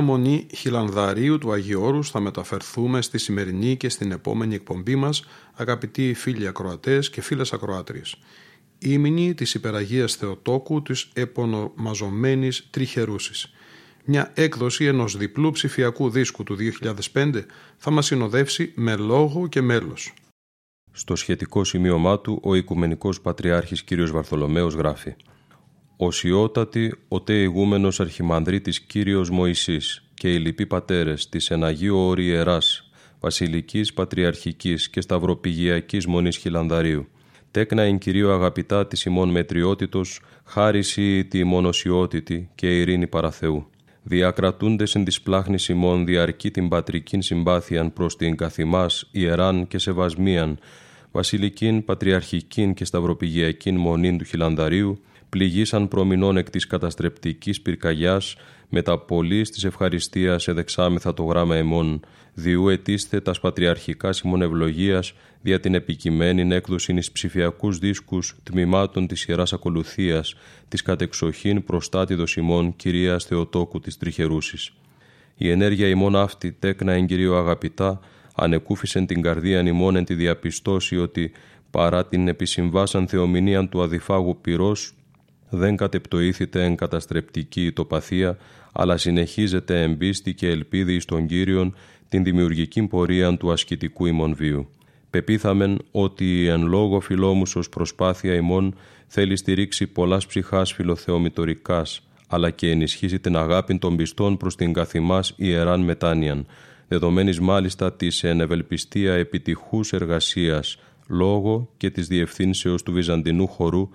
Ιερά Μονή Χιλανδαρίου του Αγίου Όρους θα μεταφερθούμε στη σημερινή και στην επόμενη εκπομπή μας, αγαπητοί φίλοι ακροατές και φίλες ακροάτριες. Ήμινη της Υπεραγίας Θεοτόκου της επωνομαζομένης Τριχερούσης. Μια έκδοση ενός διπλού ψηφιακού δίσκου του 2005 θα μας συνοδεύσει με λόγο και μέλος. Στο σχετικό σημείωμά του, ο Οικουμενικός Πατριάρχης κ. Βαρθολομαίος γράφει «Οσιότατη ο τε ηγούμενος αρχιμανδρίτης Κύριος Μωυσής και οι λοιποί πατέρες της εν Αγίου Όρη Ιεράς, Βασιλικής Πατριαρχικής και Σταυροπηγιακής Μονής Χιλανδαρίου, τέκνα εν Κυρίω αγαπητά της ημών μετριότητος, χάριση τη μονοσιότητη και ειρήνη παραθεού διακρατούντες εν της πλάχνης ημών διαρκεί την πατρικήν συμπάθειαν προς την καθημάς ιεράν και σεβασμίαν, βασιλικήν, πατριαρχικήν και σταυροπηγιακήν μονήν του Χιλανδαρίου, πληγήσαν προμηνών εκ της καταστρεπτικής πυρκαγιάς, με τα πολλής της ευχαριστίας εδεξάμεθα το γράμμα εμών, διού ετίστε τας πατριαρχικά ημών ευλογίας, δια την επικειμένη έκδοση εις ψηφιακούς δίσκους τμήματων της Ιεράς Ακολουθίας, της κατεξοχήν προστάτηδος ημών Κυρίας Θεοτόκου της Τριχερούσης. Η ενέργεια ημών αυτή τέκνα εν Κυρίω αγαπητά, ανεκούφισεν την καρδίαν ημών εν τη διαπιστώση ότι παρά την επισυμβάσαν θεομηνίαν του αδιφάγου πυρός, δεν κατεπτοήθητε εν καταστρεπτική ητοπαθία, αλλά συνεχίζεται εμπίστη και ελπίδη εις τον Κύριον την δημιουργική πορεία του ασκητικού ημών βίου. Πεπίθαμεν ότι εν λόγω φιλόμουσος προσπάθεια ημών θέλει στηρίξει πολλάς ψυχάς φιλοθεομητορικάς, αλλά και ενισχύσει την αγάπη των πιστών προς την καθημάς ιεράν μετάνοιαν, δεδομένης μάλιστα της ενευελπιστία επιτυχούς εργασίας, λόγω και της διευθύνσεως του Βυζαντινού χορού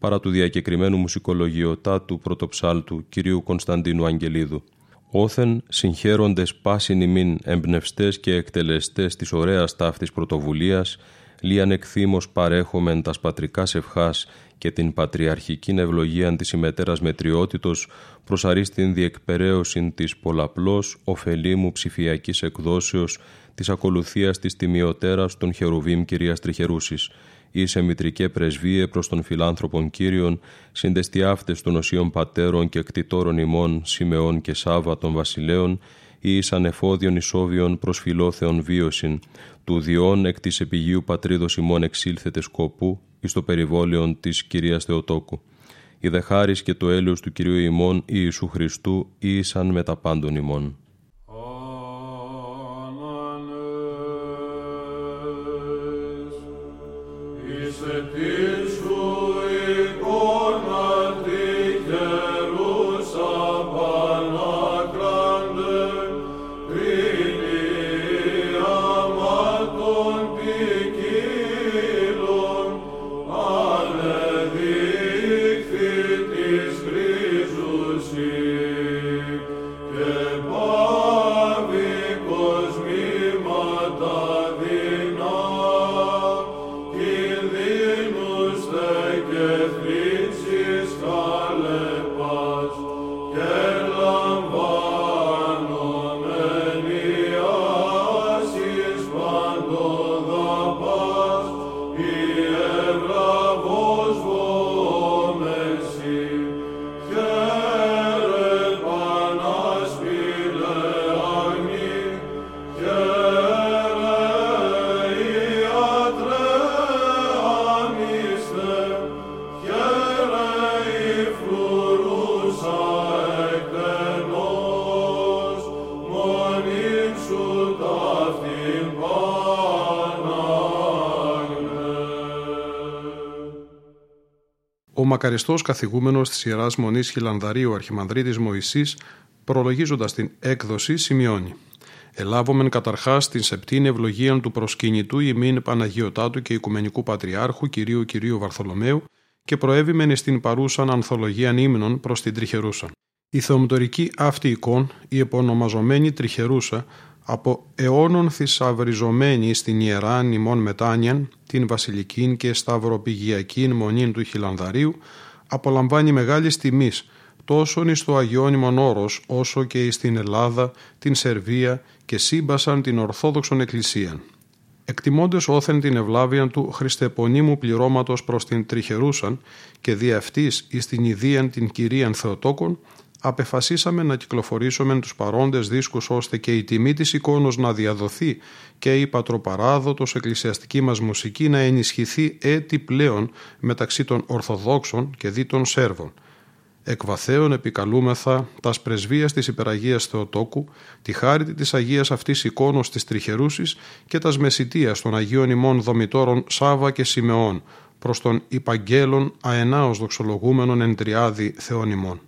παρά του διακεκριμένου μουσικολογιωτά του πρωτοψάλτου κυρίου Κωνσταντίνου Αγγελίδου. Όθεν συγχαίροντες πάσιν ημίν εμπνευστές και εκτελεστές της ωραίας ταύτης πρωτοβουλίας, λίαν εκθήμως παρέχομεν τας πατρικάς ευχάς και την πατριαρχική ευλογία της ημετέρας μετριότητος προς αρίστην διεκπαιρέωσιν της πολλαπλώς ωφελήμου ψηφιακής εκδόσεως της ακολουθίας της τιμιωτέρας των Χερουβίμ κυρίας Τριχερούσης, είσαι μητρικέ πρεσβείε προς τον φιλάνθρωπον Κύριον, συντεστιάφτες των οσίων πατέρων και κτητόρων ημών, Σιμεών και Σάβα των βασιλέων, ή εις ανεφόδιον ισόβιον προς φιλόθεον βίωσιν, του διών εκ της επιγείου πατρίδος ημών εξήλθετε σκοπού, εις το περιβόλαιον της Κυρίας Θεοτόκου. Η δε και το έλεος του Κυρίου ημών Ιησού Χριστού ήσαν με τα πάντων ημών. Você μακαριστός καθηγούμενος της Ιεράς Μονής Χιλανδαρίου Αρχιμανδρίτης Μωυσής Προλογίζοντας την έκδοση σημειώνει Ελάβομεν καταρχάς την σεπτήν ευλογία του προσκυνητού ημίν Παναγιωτάτου και Οικουμενικού Πατριάρχου κυρίου κυρίου Βαρθολομαίου και προέβημεν στην παρούσαν ανθολογία ύμνων προς την Τριχερούσα. Η θεομητορική αυτή εικόν, η επωνομαζομένη Τριχερούσα, από αιώνων θησαυριζομένη στην ιερά νημών μετάνιαν, την βασιλική και σταυροπηγιακή μονή του Χιλανδαρίου, απολαμβάνει μεγάλης τιμής τόσο εις το Αγιώνυμον Όρος, όσο και στην Ελλάδα, την Σερβία και σύμπασαν την Ορθόδοξον Εκκλησίαν. Εκτιμώντες όθεν την ευλάβεια του χριστεπονίμου πληρώματος προς την Τριχερούσαν και δι' αυτής εις την Ιδίαν την Κυρίαν Θεοτόκον, απεφασίσαμε να κυκλοφορήσουμε τους παρόντες δίσκους ώστε και η τιμή της εικόνος να διαδοθεί και η πατροπαράδοτος εκκλησιαστική μας μουσική να ενισχυθεί έτη πλέον μεταξύ των Ορθοδόξων και δι των Σέρβων. Εκβαθέων επικαλούμεθα τας πρεσβείας της υπεραγίας Θεοτόκου, τη χάρη της Αγίας αυτής εικόνος της Τριχερούσης και τας μεσητείας των Αγίων ημών δομητόρων Σάβα και Σιμεών, προς τον υπαγγέλων αενάως δοξολογούμενων εν τριάδι Θεών ημών.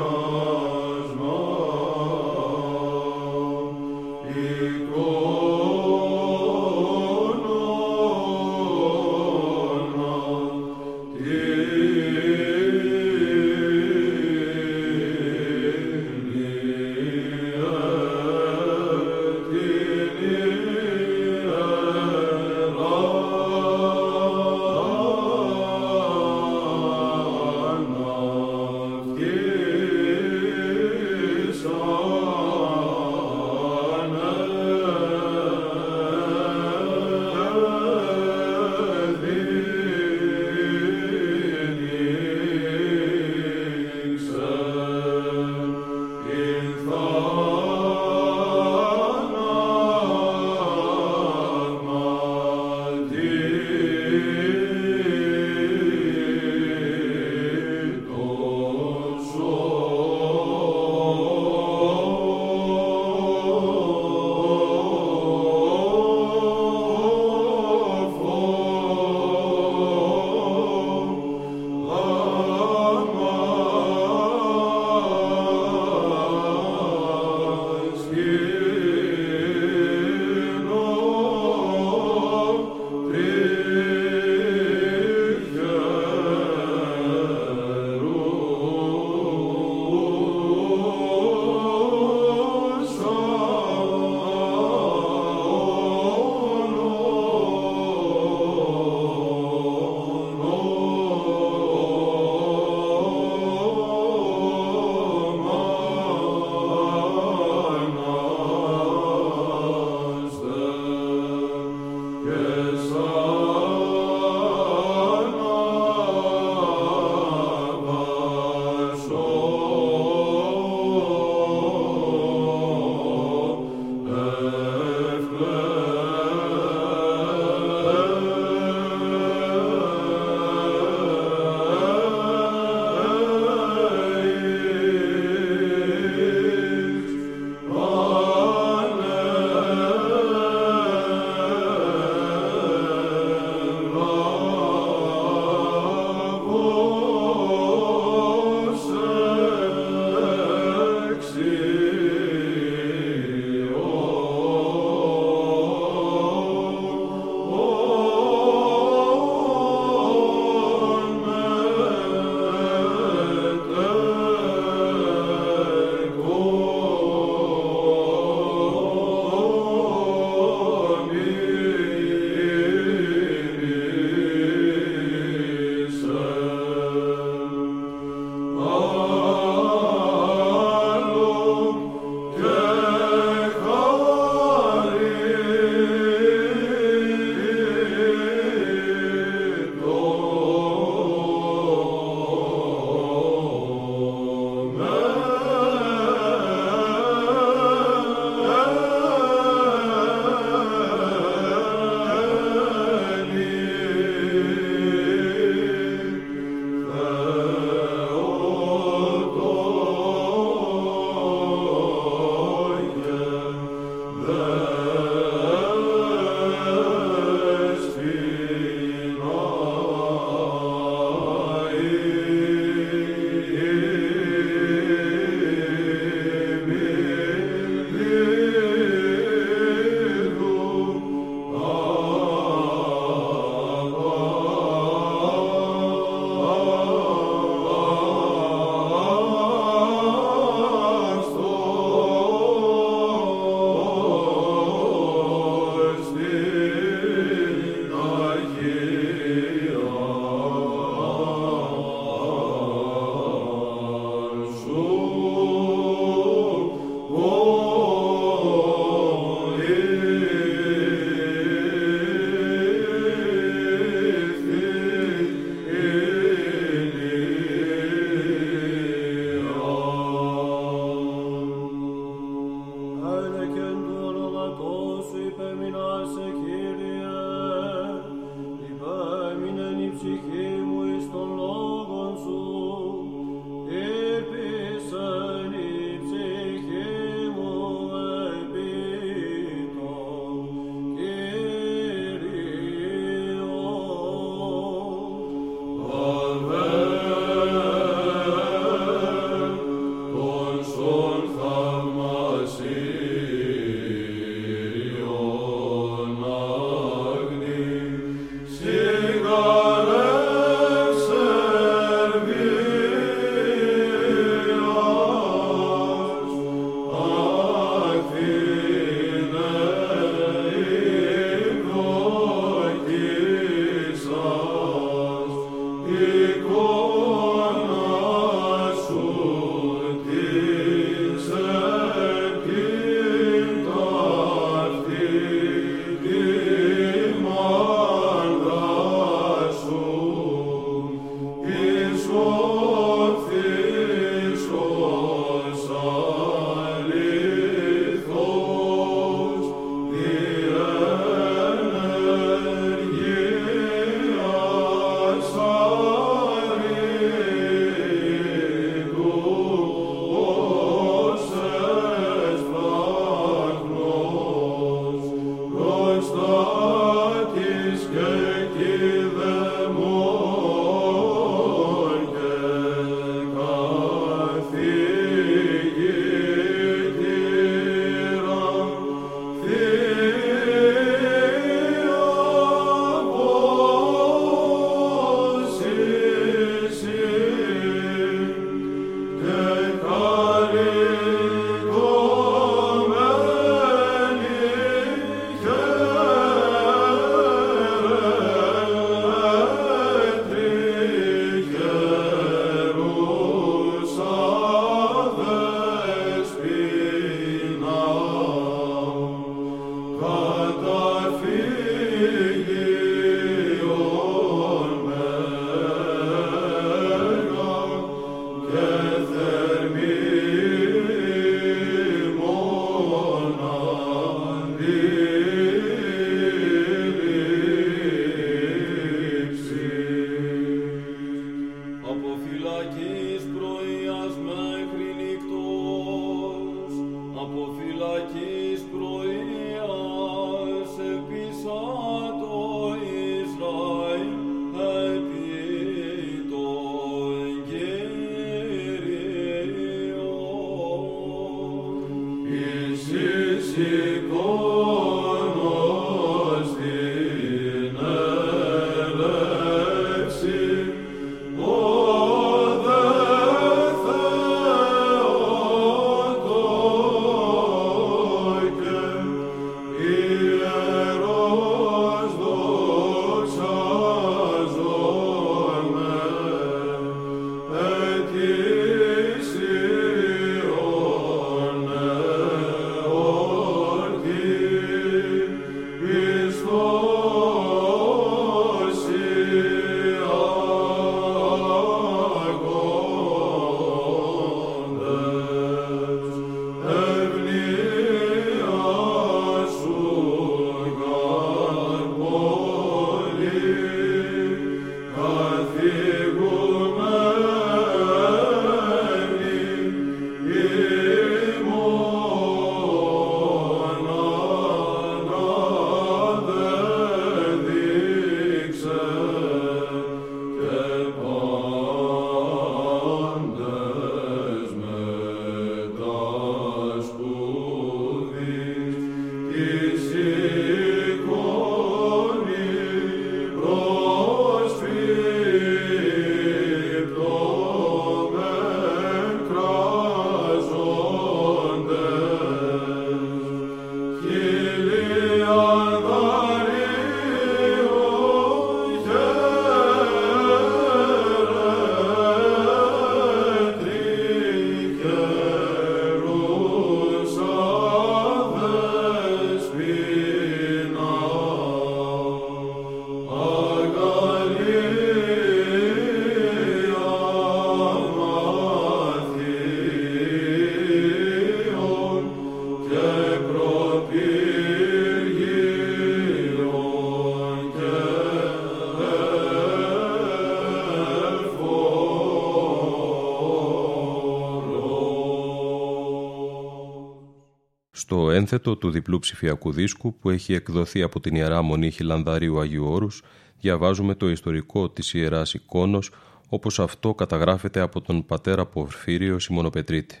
Ένθετο του διπλού ψηφιακού δίσκου που έχει εκδοθεί από την Ιερά Μονή Χιλανδαρίου Αγίου Όρους διαβάζουμε το ιστορικό της Ιεράς Εικόνος όπως αυτό καταγράφεται από τον πατέρα Πορφύριο Σιμωνοπετρίτη.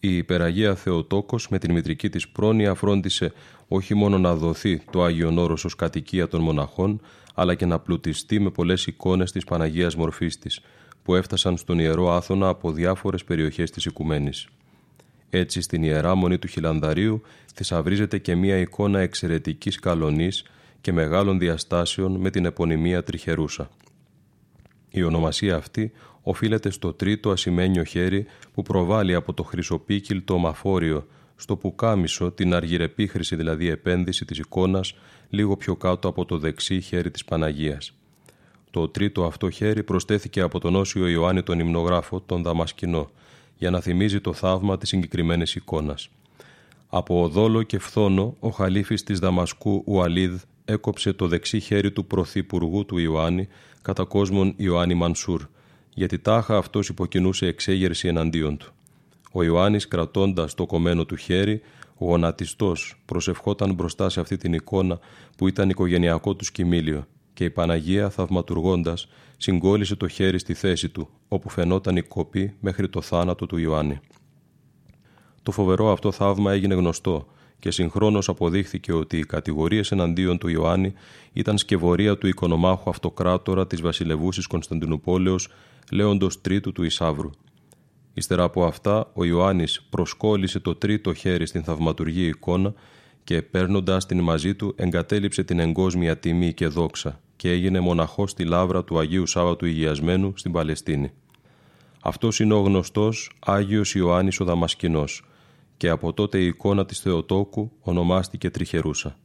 Η υπεραγία Θεοτόκος με την μητρική της πρόνοια φρόντισε όχι μόνο να δοθεί το Άγιον Όρος ως κατοικία των μοναχών αλλά και να πλουτιστεί με πολλές εικόνες της Παναγίας Μορφής της που έφτασαν στον Ιερό Άθωνα από διάφορες περιοχές της Οικουμένης. Έτσι στην Ιερά Μονή του Χιλανδαρίου θησαυρίζεται και μία εικόνα εξαιρετικής καλονής και μεγάλων διαστάσεων με την επωνυμία Τριχερούσα. Η ονομασία αυτή οφείλεται στο τρίτο ασημένιο χέρι που προβάλλει από το χρυσοπίκυλτο μαφόριο στο πουκάμισο την αργυρεπίχρηση δηλαδή επένδυση της εικόνας λίγο πιο κάτω από το δεξί χέρι της Παναγίας. Το τρίτο αυτό χέρι προστέθηκε από τον Όσιο Ιωάννη τον Υμνογράφο, τον Δαμασκηνό, για να θυμίζει το θαύμα της συγκεκριμένης εικόνας. Από οδόλο και φθόνο, ο χαλίφης της Δαμασκού Ουαλίδ έκοψε το δεξί χέρι του πρωθυπουργού του Ιωάννη κατά κόσμον Ιωάννη Μανσούρ, γιατί τάχα αυτός υποκινούσε εξέγερση εναντίον του. Ο Ιωάννης κρατώντας το κομμένο του χέρι, γονατιστός, προσευχόταν μπροστά σε αυτή την εικόνα που ήταν οικογενειακό του σκημήλιο και η Παναγία θαυματουργώντας συγκόλλησε το χέρι στη θέση του, όπου φαινόταν η κοπή μέχρι το θάνατο του Ιωάννη. Το φοβερό αυτό θαύμα έγινε γνωστό και συγχρόνως αποδείχθηκε ότι οι κατηγορίες εναντίον του Ιωάννη ήταν σκευωρία του οικονομάχου αυτοκράτορα της βασιλευούσης Κωνσταντινούπολεως Λέοντος Τρίτου του Ισάβρου. Ύστερα από αυτά, ο Ιωάννης προσκόλλησε το τρίτο χέρι στην θαυματουργή εικόνα και παίρνοντας την μαζί του εγκατέλειψε την εγκόσμια τιμή και δόξα και έγινε μοναχός στη λάβρα του Αγίου Σάββατου Υγειασμένου στην Παλαιστίνη. Αυτός είναι ο γνωστός Άγιος Ιωάννης ο Δαμασκηνός και από τότε η εικόνα της Θεοτόκου ονομάστηκε Τριχερούσα.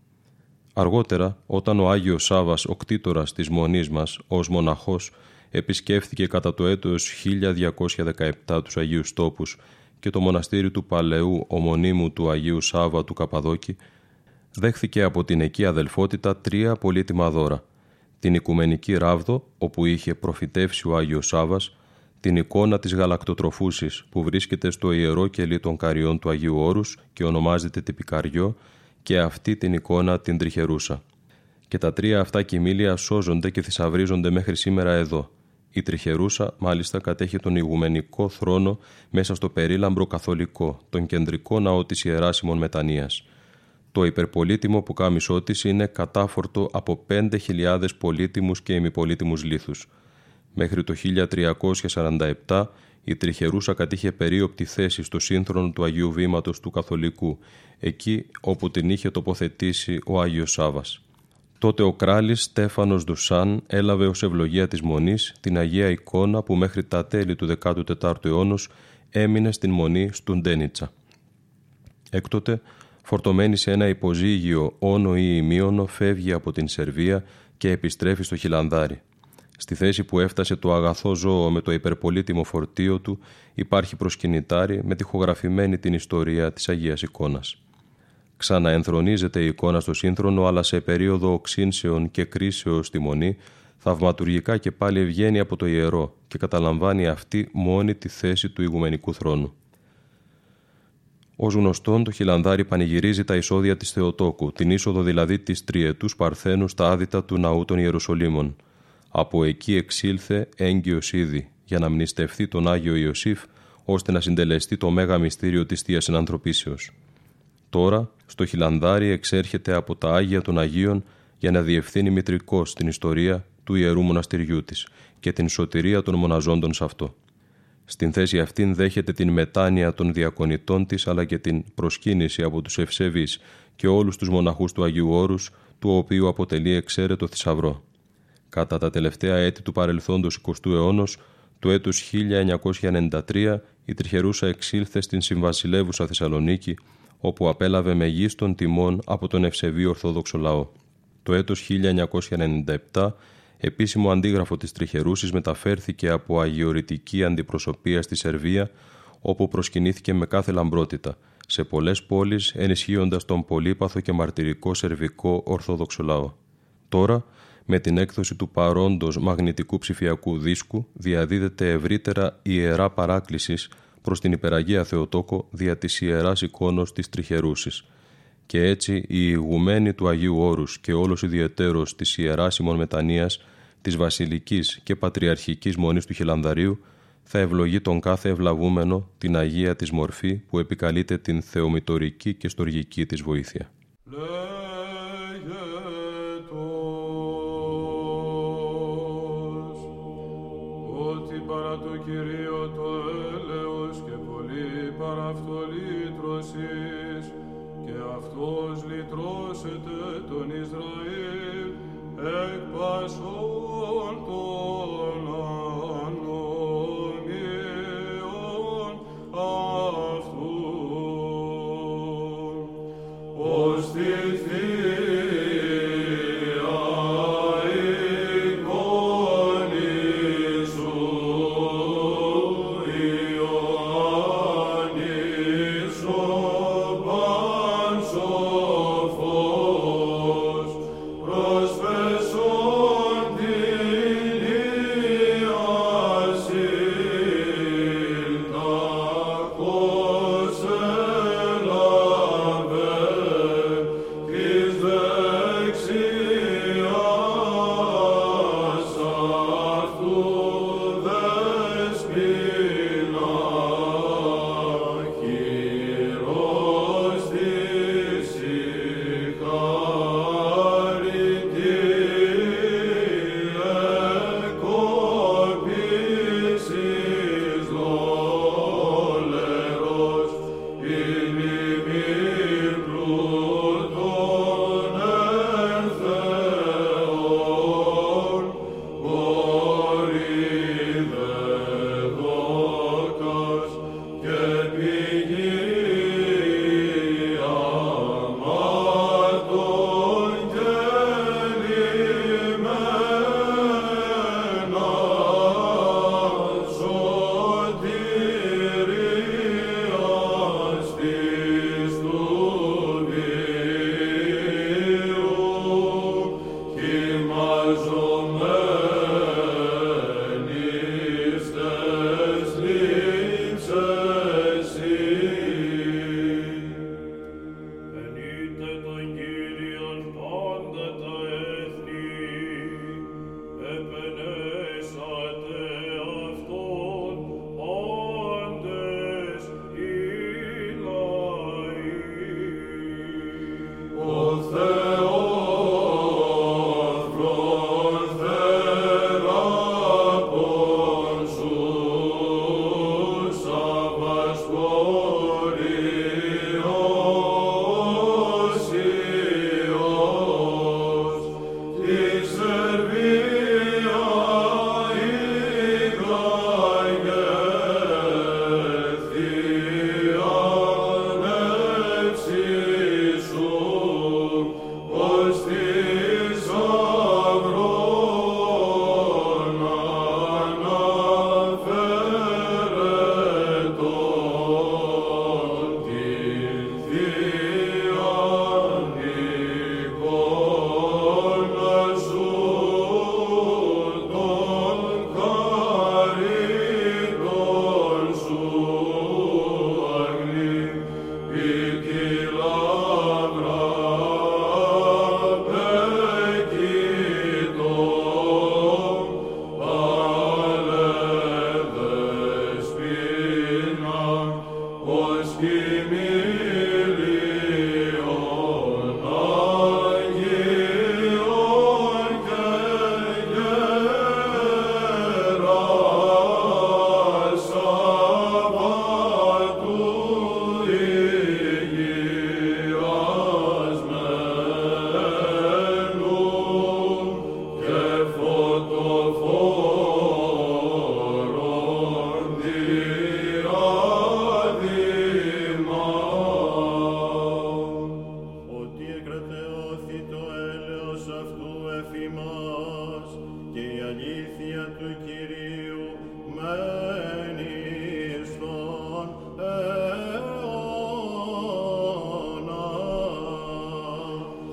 Αργότερα, όταν ο Άγιος Σάβας, ο κτήτορας της Μονής μας, ως μοναχός, επισκέφθηκε κατά το έτος 1217 τους Αγίους Τόπους και το μοναστήρι του Παλαιού ομονίμου του Αγίου Σάβα του Καπαδόκη, δέχθηκε από την εκεί αδελφότητα τρία πολύτιμα δώρα. Την Οικουμενική Ράβδο, όπου είχε προφητεύσει ο Άγιος Σάβας, την εικόνα της γαλακτοτροφούσης που βρίσκεται στο ιερό κελί των Καριών του Αγίου Όρους και ονομάζεται τυπικαριό και αυτή την εικόνα την τριχερούσα. Και τα τρία αυτά κοιμήλια σώζονται και θησαυρίζονται μέχρι σήμερα εδώ. Η τριχερούσα μάλιστα κατέχει τον ηγουμενικό θρόνο μέσα στο περίλαμπρο καθολικό, τον κεντρικό ναό της Ιεράσιμων Μετανοίας. Το υπερπολίτιμο που κάμισό της είναι κατάφορτο από 5.000 πολύτιμους και ημιπολίτιμους λίθους. Μέχρι το 1347 η Τριχερούσα κατήχε περίοπτη θέση στο σύνθρονο του Αγίου Βήματος του Καθολικού, εκεί όπου την είχε τοποθετήσει ο Άγιος Σάβας. Τότε ο κράλης Στέφανος Δουσάν έλαβε ως ευλογία της Μονής την Αγία εικόνα που μέχρι τα τέλη του 14ου αιώνα έμεινε στην Μονή Στουντένιτσα. Έκτοτε, φορτωμένη σε ένα υποζύγιο όνο ή ημίωνο, φεύγει από την Σερβία και επιστρέφει στο Χιλανδάρι. Στη θέση που έφτασε το αγαθό ζώο με το υπερπολίτιμο φορτίο του υπάρχει προσκυνητάρι με τυχογραφημένη την ιστορία της Αγίας Εικόνας. Ξαναενθρονίζεται η εικόνα στο σύνθρονο αλλά σε περίοδο οξύνσεων και κρίσεως στη μονή θαυματουργικά και πάλι ευγαίνει από το ιερό και καταλαμβάνει αυτή μόνη τη θέση του ηγουμενικού θρόνου. Ω γνωστόν, το χιλανδάρι πανηγυρίζει τα εισόδια της Θεοτόκου, την είσοδο δηλαδή της τριετούς Παρθένου στα άδυτα του ναού των Ιεροσολύμων. Από εκεί εξήλθε έγκυος ήδη, για να μνηστευτεί τον Άγιο Ιωσήφ, ώστε να συντελεστεί το μέγα μυστήριο της θείας Ενανθρωπίσεω. Τώρα, στο χιλανδάρι εξέρχεται από τα Άγια των Αγίων για να διευθύνει μητρικό την ιστορία του Ιερού Μοναστηριού της και την σωτηρία των μοναζόντων σε αυτό. Στην θέση αυτήν δέχεται την μετάνοια των διακονητών της αλλά και την προσκύνηση από τους ευσεβείς και όλους τους μοναχούς του Αγίου Όρους, του οποίου αποτελεί εξαίρετο θησαυρό. Κατά τα τελευταία έτη του παρελθόντος 20ου αιώνος, το έτος 1993, η Τριχερούσα εξήλθε στην Συμβασιλεύουσα Θεσσαλονίκη, όπου απέλαβε μεγίστων τιμών από τον ευσεβή Ορθόδοξο λαό. Το έτος 1997 επίσημο αντίγραφο της Τριχερούσης μεταφέρθηκε από αγιορητική αντιπροσωπεία στη Σερβία, όπου προσκυνήθηκε με κάθε λαμπρότητα, σε πολλές πόλεις ενισχύοντας τον πολύπαθο και μαρτυρικό σερβικό ορθόδοξο λαό. Τώρα, με την έκδοση του παρόντος μαγνητικού ψηφιακού δίσκου, διαδίδεται ευρύτερα ιερά παράκλησης προς την υπεραγία Θεοτόκο δια της ιεράς εικόνος της Τριχερούσης, και έτσι η ηγουμένη του Αγίου Όρους και όλος ιδιαιτέρως της Ιεράς Ημών Μετανοίας της βασιλικής και πατριαρχικής μονής του Χιλανδαρίου θα ευλογεί τον κάθε ευλαβούμενο την Αγία της μορφή που επικαλείται την θεομητορική και στοργική της βοήθεια. ότι παρά το Κυρίο το έλεος και πολύ παρά αυτό λύτρωσης και αυτός λυτρώσεται τον Ισραήλ εκ πασών των ανομίων αυτού. Ως τη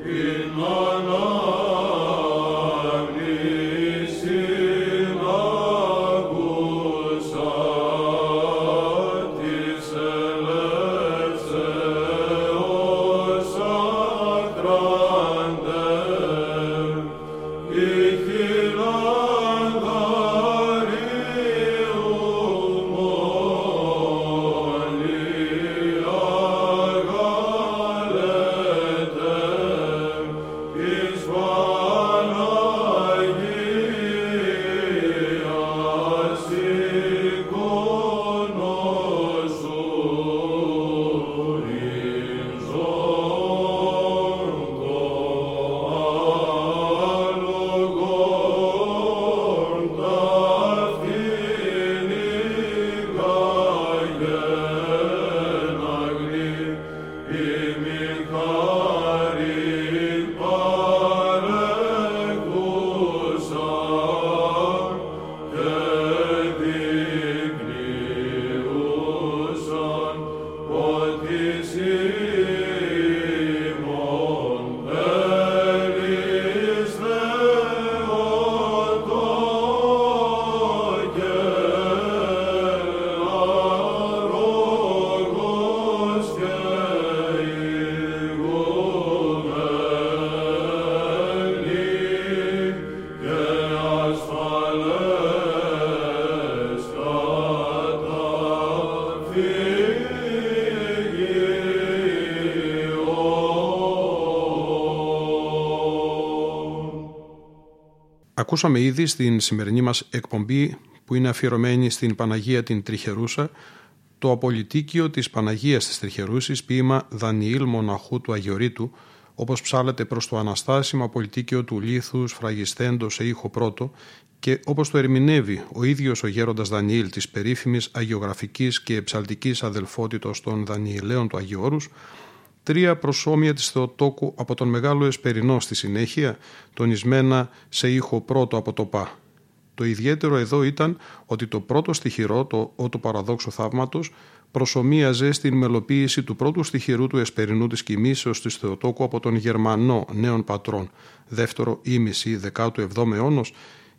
in my Ακούσαμε ήδη στην σημερινή μας εκπομπή που είναι αφιερωμένη στην Παναγία την Τριχερούσα το απολυτίκιο της Παναγίας της Τριχερούσης ποίημα Δανιήλ Μοναχού του Αγιορείτου όπως ψάλεται προς το αναστάσιμο απολυτίκιο του λίθους φραγιστέντος σε ήχο πρώτο και όπως το ερμηνεύει ο ίδιος ο γέροντας Δανιήλ της περίφημης αγιογραφικής και ψαλτικής αδελφότητος των Δανιηλαίων του Αγιώρους τρία προσώμια της Θεοτόκου από τον Μεγάλο Εσπερινό στη συνέχεια, τονισμένα σε ήχο πρώτο από το ΠΑ. Το ιδιαίτερο εδώ ήταν ότι το πρώτο στοιχειρό, το «Ο του παραδόξου θαύματος», προσωμίαζε στην μελοποίηση του πρώτου στοιχειρού του Εσπερινού της κοιμήσεως της Θεοτόκου από τον Γερμανό νέων πατρών, δεύτερο ήμιση 17ου αιώνος,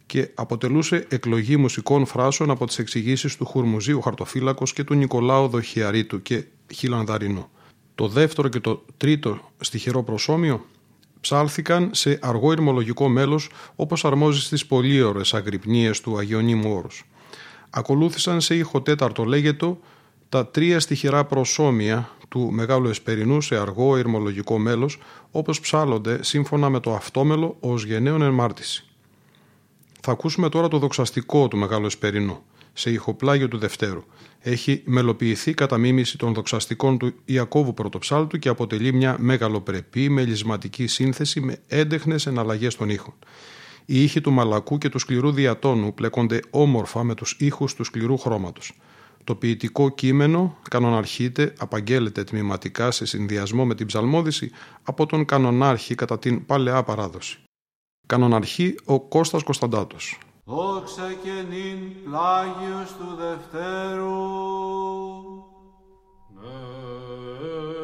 και αποτελούσε εκλογή μουσικών φράσεων από τις εξηγήσεις του Χουρμουζίου Χαρτοφύλακος και του Νικολάου Δοχιαρίτου και Χιλανδαρινού. Το δεύτερο και το τρίτο στοιχερό προσώμιο ψάλθηκαν σε αργό ηρμολογικό μέλος όπως αρμόζει στις πολύωρες αγρυπνίες του Αγιονίμου Όρους. Ακολούθησαν σε ήχο τέταρτο λέγετο τα τρία στοιχερά προσώμια του Μεγάλου Εσπερινού σε αργό ηρμολογικό μέλος όπως ψάλλονται σύμφωνα με το αυτόμελο ως γενναίων ενμάρτηση. Θα ακούσουμε τώρα το δοξαστικό του Μεγάλου Εσπερινού σε ηχοπλάγιο του Δευτέρου. Έχει μελοποιηθεί κατά μίμηση των δοξαστικών του Ιακώβου Πρωτοψάλτου και αποτελεί μια μεγαλοπρεπή μελισματική σύνθεση με έντεχνες εναλλαγές των ήχων. Οι ήχοι του μαλακού και του σκληρού διατόνου πλέκονται όμορφα με τους ήχους του σκληρού χρώματος. Το ποιητικό κείμενο κανοναρχείται, απαγγέλλεται τμηματικά σε συνδυασμό με την ψαλμόδηση από τον κανονάρχη κατά την παλαιά παράδοση. Κανοναρχή ο Κώστας Κωνσταντάτος. Δόξα και νυν πλάγιος του Δευτέρου. Oh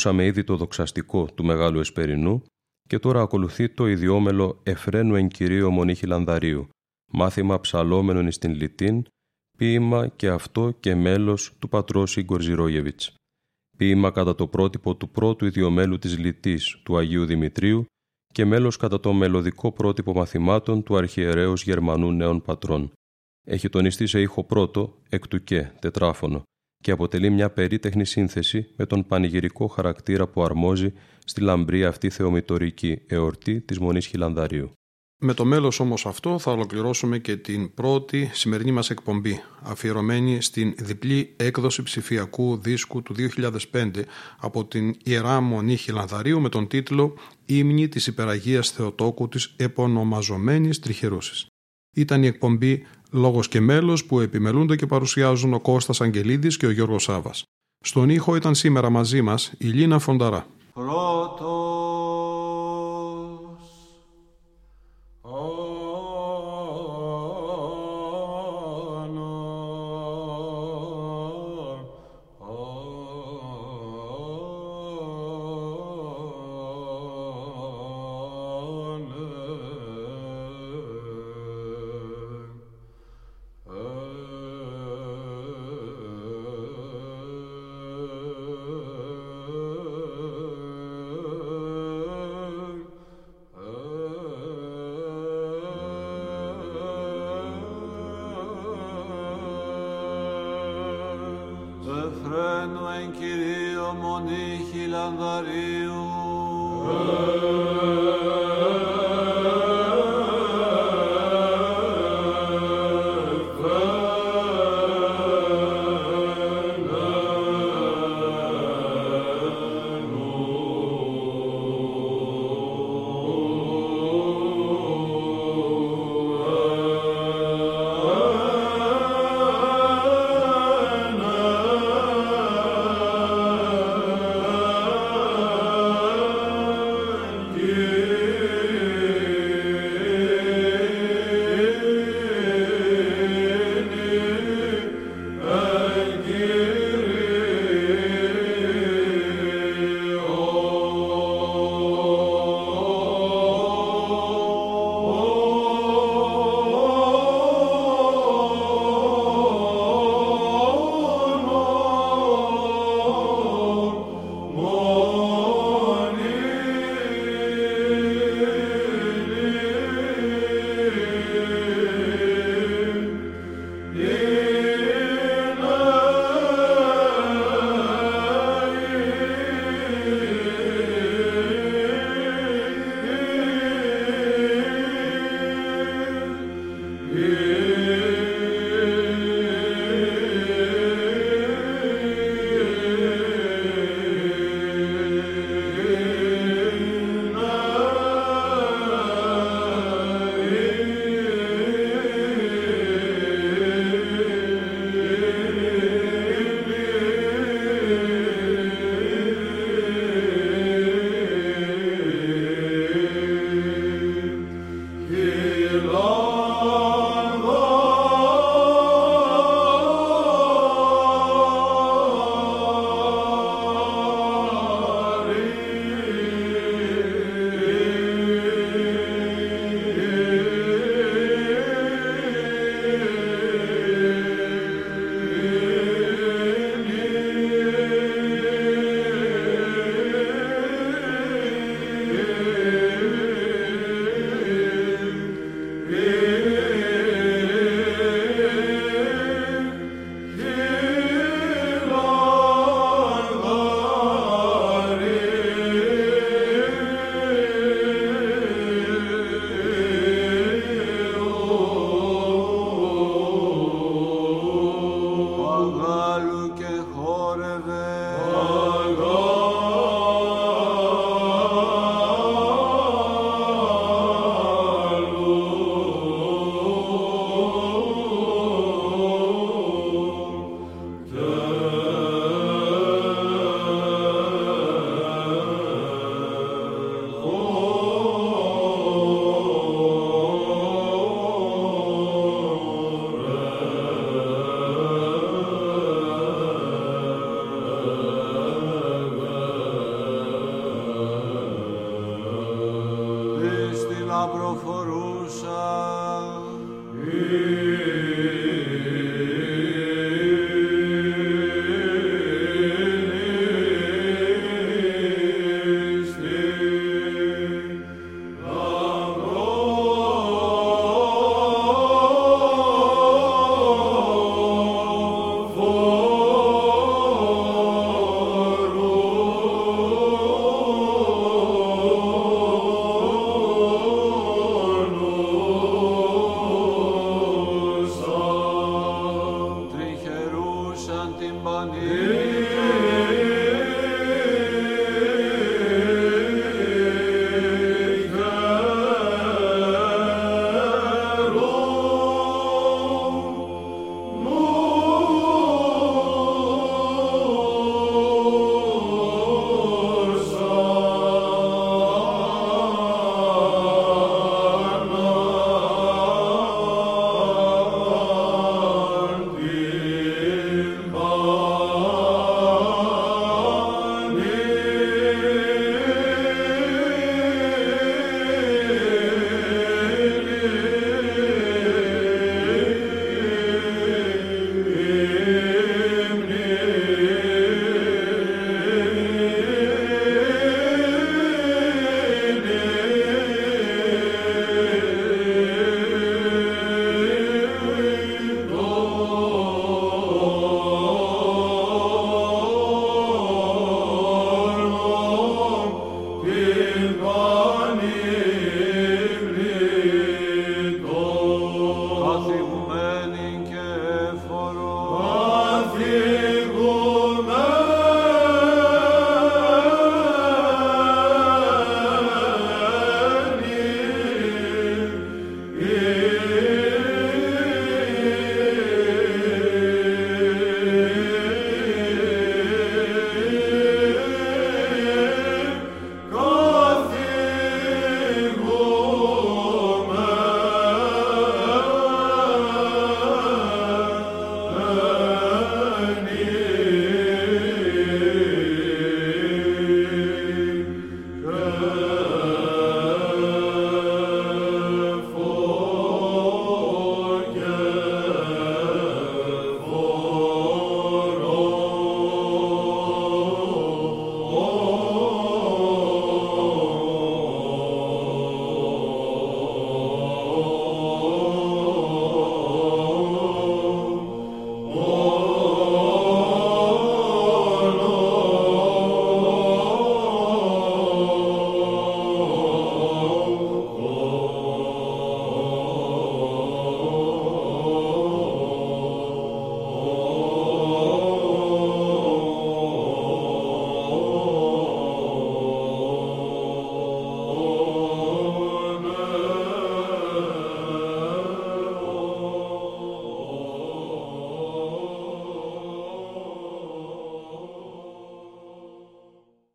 Ακούσαμε ήδη το δοξαστικό του Μεγάλου Εσπερινού και τώρα ακολουθεί το ιδιόμελο «Εφραίνου εν κυρίω μονίχη Λανδαρίου», μάθημα ψαλόμενων εις την Λιτίν, ποίημα και αυτό και μέλος του πατρός Ιγκορ Ζηρόγεβιτς. Ποίημα κατά το πρότυπο του πρώτου ιδιομέλου της Λιτής του Αγίου Δημητρίου και μέλος κατά το μελωδικό πρότυπο μαθημάτων του αρχιερέως Γερμανού Νέων Πατρών. Έχει τονιστεί σε ήχο πρώτο, εκ του και, τετράφωνο, και αποτελεί μια περίτεχνη σύνθεση με τον πανηγυρικό χαρακτήρα που αρμόζει στη λαμπρή αυτή θεομητορική εορτή της Μονής Χιλανδαρίου. Με το μέλος όμως αυτό θα ολοκληρώσουμε και την πρώτη σημερινή μας εκπομπή, αφιερωμένη στην διπλή έκδοση ψηφιακού δίσκου του 2005 από την Ιερά Μονή Χιλανδαρίου με τον τίτλο «Ήμνη της Υπεραγίας Θεοτόκου της επωνομαζομένης τριχερούσης». Ήταν η εκπομπή Λόγος και μέλος που επιμελούνται και παρουσιάζουν ο Κώστας Αγγελίδης και ο Γιώργος Σάβας. Στον ήχο ήταν σήμερα μαζί μας η Λίνα Φονταρά. πρώτος.